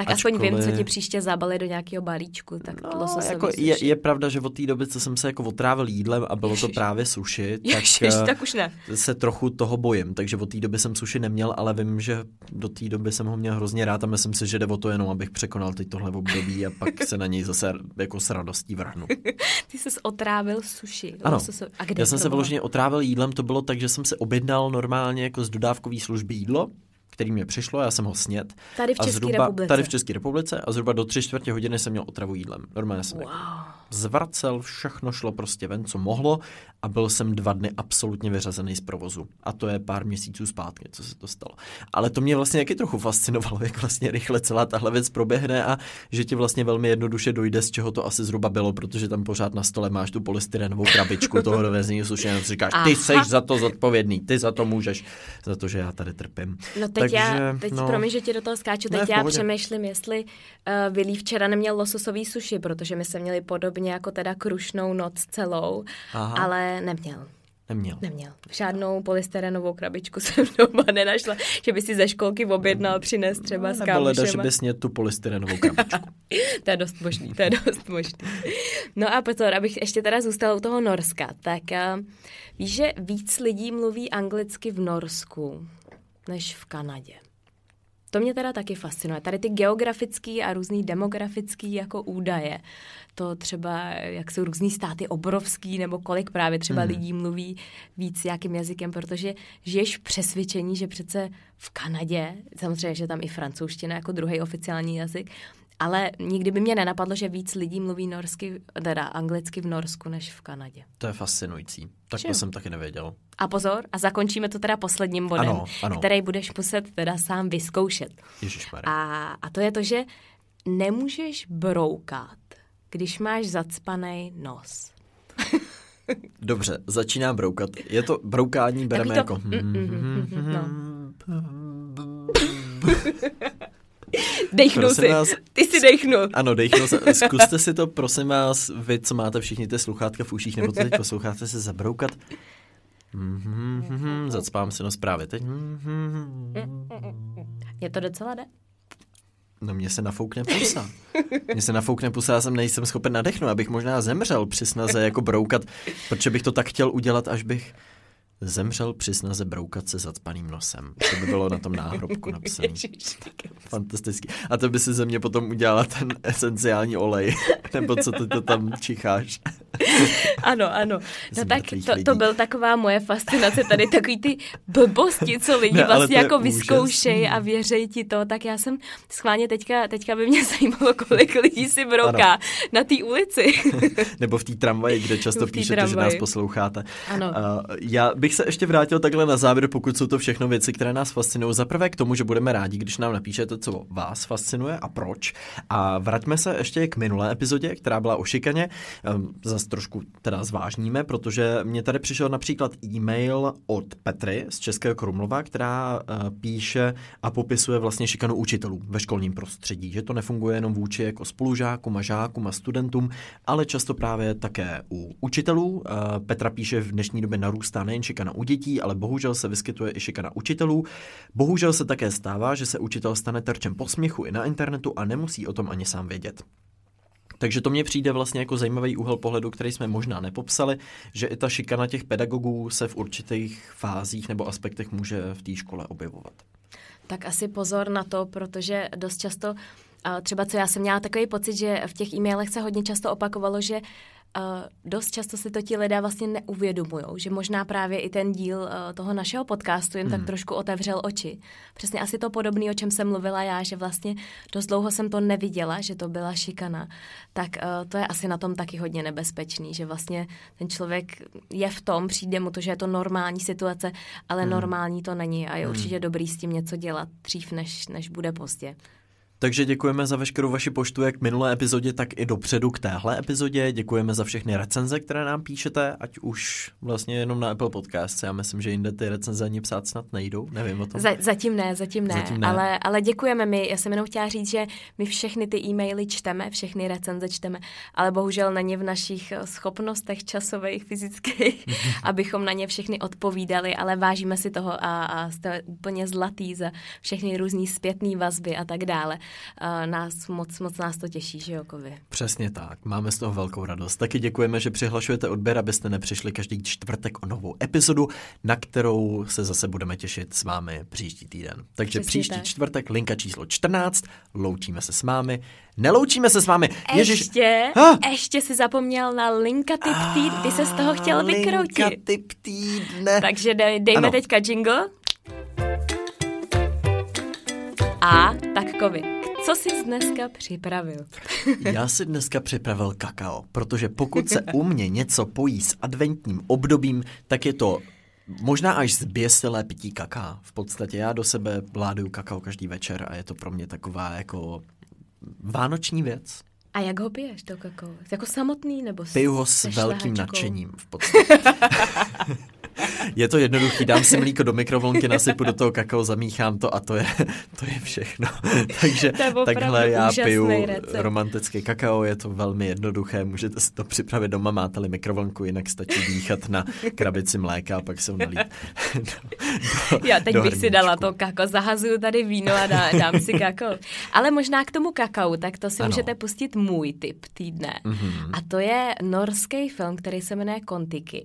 Tak Ačkoliv... aspoň vím, co ti příště zabali do nějakého balíčku, tak no, jako suši. Je, je pravda, že od té doby, co jsem se jako otrávil jídlem a bylo Ježiš. to právě suši, tak, Ježiš, tak už ne. se trochu toho bojím, takže od té doby jsem suši neměl, ale vím, že do té doby jsem ho měl hrozně rád a myslím si, že jde o to jenom, abych překonal teď tohle období a pak se na něj zase jako s radostí vrhnu. Ty jsi otrávil suši. Ano, a kde já jsem se vyloženě otrávil jídlem, to bylo tak, že jsem se objednal normálně jako z dodávkové služby jídlo, který mě přišlo, já jsem ho snět. Tady v České republice. Tady v České republice a zhruba do tři čtvrtě hodiny jsem měl otravu jídlem. Normálně jsem wow. Zvracel, všechno šlo prostě ven, co mohlo a byl jsem dva dny absolutně vyřazený z provozu. A to je pár měsíců zpátky, co se to stalo. Ale to mě vlastně jaký trochu fascinovalo, jak vlastně rychle celá tahle věc proběhne a že ti vlastně velmi jednoduše dojde, z čeho to asi zhruba bylo, protože tam pořád na stole máš tu polystyrenovou krabičku toho dovezení a říkáš, ty jsi za to zodpovědný, ty za to můžeš, za to, že já tady trpím. No teď Takže, já, teď no, promiň, že ti do toho skáču, teď ne, já přemýšlím, jestli uh, Vilí včera neměl lososový suši, protože my jsme měli podobně jako teda krušnou noc celou, Aha. ale neměl. Neměl. Neměl. Žádnou polystyrenovou krabičku jsem doma nenašla, že by si ze školky objednal, přines třeba no, s Nebo leda, že měl tu polystyrenovou krabičku. to je dost možný, to je dost možný. No a pozor, abych ještě teda zůstala u toho Norska, tak uh, víš, že víc lidí mluví anglicky v Norsku než v Kanadě. To mě teda taky fascinuje. Tady ty geografické a různý demografické jako údaje. To třeba, jak jsou různý státy obrovský, nebo kolik právě třeba hmm. lidí mluví víc jakým jazykem, protože žiješ v přesvědčení, že přece v Kanadě, samozřejmě, že tam i francouzština jako druhý oficiální jazyk, ale nikdy by mě nenapadlo, že víc lidí mluví norsky, teda anglicky v Norsku než v Kanadě. To je fascinující. Tak to jsem taky nevěděl. A pozor, a zakončíme to teda posledním bodem, ano, ano. který budeš muset teda sám vyzkoušet. A, a to je to, že nemůžeš broukat, když máš zacpaný nos. Dobře, začínám broukat. Je to broukání, bereme to... jako... Mm, mm, mm, no. Dechnul si. Vás, Ty si dechnul. Ano, dechnul se. Zkuste si to, prosím vás, vy, co máte všichni ty sluchátka v uších, nebo to teď posloucháte, se zabroukat. Mm-hmm, zacpám si nos právě teď. Je to docela jde? No mě se nafoukne pusa. Mně se nafoukne pusa, já jsem nejsem schopen nadechnout, abych možná zemřel při snaze jako broukat, protože bych to tak chtěl udělat, až bych Zemřel při snaze broukat se zacpaným nosem. To by bylo na tom náhrobku napsané. Fantastický. A to by si ze mě potom udělala ten esenciální olej. Nebo co ty to tam čicháš. ano, ano. No tak to, to byl taková moje fascinace, tady takový ty blbosti, co lidi ne, vlastně jako vyzkoušejí a věřejí ti to, tak já jsem schválně teďka, teďka by mě zajímalo, kolik lidí si brouká ano. na té ulici. Nebo v té tramvaji, kde často píšete, tramvaji. že nás posloucháte. Ano. Uh, já bych bych se ještě vrátil takhle na závěr, pokud jsou to všechno věci, které nás fascinují. Za prvé k tomu, že budeme rádi, když nám napíšete, co vás fascinuje a proč. A vraťme se ještě k minulé epizodě, která byla o šikaně. Um, zase trošku teda zvážníme, protože mě tady přišel například e-mail od Petry z Českého Krumlova, která uh, píše a popisuje vlastně šikanu učitelů ve školním prostředí. Že to nefunguje jenom vůči jako spolužákům a žákům a studentům, ale často právě také u učitelů. Uh, Petra píše, v dnešní době narůstá nejen šikana šikana u dětí, ale bohužel se vyskytuje i šikana učitelů. Bohužel se také stává, že se učitel stane terčem posměchu i na internetu a nemusí o tom ani sám vědět. Takže to mně přijde vlastně jako zajímavý úhel pohledu, který jsme možná nepopsali, že i ta šikana těch pedagogů se v určitých fázích nebo aspektech může v té škole objevovat. Tak asi pozor na to, protože dost často, třeba co já jsem měla takový pocit, že v těch e-mailech se hodně často opakovalo, že Uh, dost často si to ti lidé vlastně neuvědomují, že možná právě i ten díl uh, toho našeho podcastu jim hmm. tak trošku otevřel oči. Přesně asi to podobné, o čem jsem mluvila já, že vlastně dost dlouho jsem to neviděla, že to byla šikana. Tak uh, to je asi na tom taky hodně nebezpečný, že vlastně ten člověk je v tom, přijde mu to, že je to normální situace, ale hmm. normální to není a je hmm. určitě dobrý s tím něco dělat dřív, než, než bude pozdě. Takže děkujeme za veškerou vaši poštu, jak minulé epizodě, tak i dopředu k téhle epizodě. Děkujeme za všechny recenze, které nám píšete, ať už vlastně jenom na Apple Podcast. Já myslím, že jinde ty recenze ani psát snad nejdou, nevím o tom. Za, zatím ne, zatím ne, zatím ne. Ale, ale děkujeme my. Já jsem jenom chtěla říct, že my všechny ty e-maily čteme, všechny recenze čteme, ale bohužel není v našich eh, schopnostech časových, fyzických, abychom na ně všechny odpovídali, ale vážíme si toho a, a jste úplně zlatý za všechny různé zpětné vazby a tak dále. Uh, nás moc, moc nás to těší, že jo, Kovy? Přesně tak, máme z toho velkou radost. Taky děkujeme, že přihlašujete odběr, abyste nepřišli každý čtvrtek o novou epizodu, na kterou se zase budeme těšit s vámi příští týden. Takže Přesně příští tak. čtvrtek, linka číslo 14, loučíme se s vámi. Neloučíme se s vámi. Ježiš. Ještě, ha? ještě si zapomněl na linka typ týdne, ty se z toho chtěl vykroutit. Linka typ týdne. Takže dej, dejme ano. teďka jingle. A tak kovy, co jsi dneska připravil? Já si dneska připravil kakao, protože pokud se u mě něco pojí s adventním obdobím, tak je to možná až zběsilé pití kaká. V podstatě já do sebe vláduju kakao každý večer a je to pro mě taková jako vánoční věc. A jak ho piješ, to kakao? Jako samotný nebo s Piju ho s velkým nadšením v podstatě. je to jednoduchý, dám si mlíko do mikrovlnky, nasypu do toho kakao, zamíchám to a to je, to je všechno. Takže to takhle já piju recept. romantický kakao, je to velmi jednoduché, můžete si to připravit doma, máte-li mikrovlnku, jinak stačí dýchat na krabici mléka a pak se ho nalít do, do, Já teď do bych si dala to kakao, zahazuju tady víno a dá, dám si kakao. Ale možná k tomu kakao, tak to si ano. můžete pustit můj tip týdne. Mm-hmm. A to je norský film, který se jmenuje Kontiky.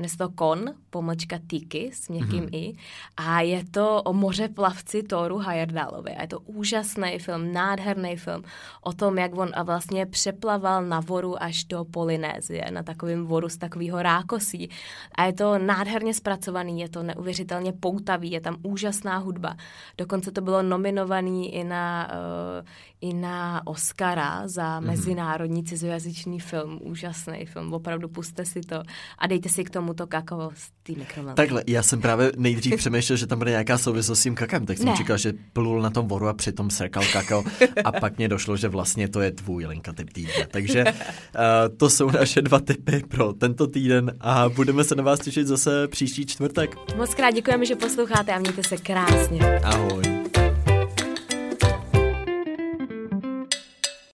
Jmenuje se to Kon, pomlčka Tiki s měkkým mm-hmm. i. A je to o moře plavci Toru Heyerdalovi. A je to úžasný film, nádherný film o tom, jak on a vlastně přeplaval na voru až do Polynézie, na takovém voru z takového rákosí. A je to nádherně zpracovaný, je to neuvěřitelně poutavý, je tam úžasná hudba. Dokonce to bylo nominovaný i na, uh, i na Oscara za mm-hmm. mezinárodní cizojazyčný film. Úžasný film, opravdu puste si to a dejte si k tomu to kakao z té mikrovlnky. Takhle, já jsem právě nejdřív přemýšlel, že tam bude nějaká souvislost s tím kakem, tak jsem ne. čekal, že plul na tom voru a přitom srkal kakao a pak mě došlo, že vlastně to je tvůj linka typ týdne. Takže uh, to jsou naše dva typy pro tento týden a budeme se na vás těšit zase příští čtvrtek. Moc krát děkujeme, že posloucháte a mějte se krásně. Ahoj.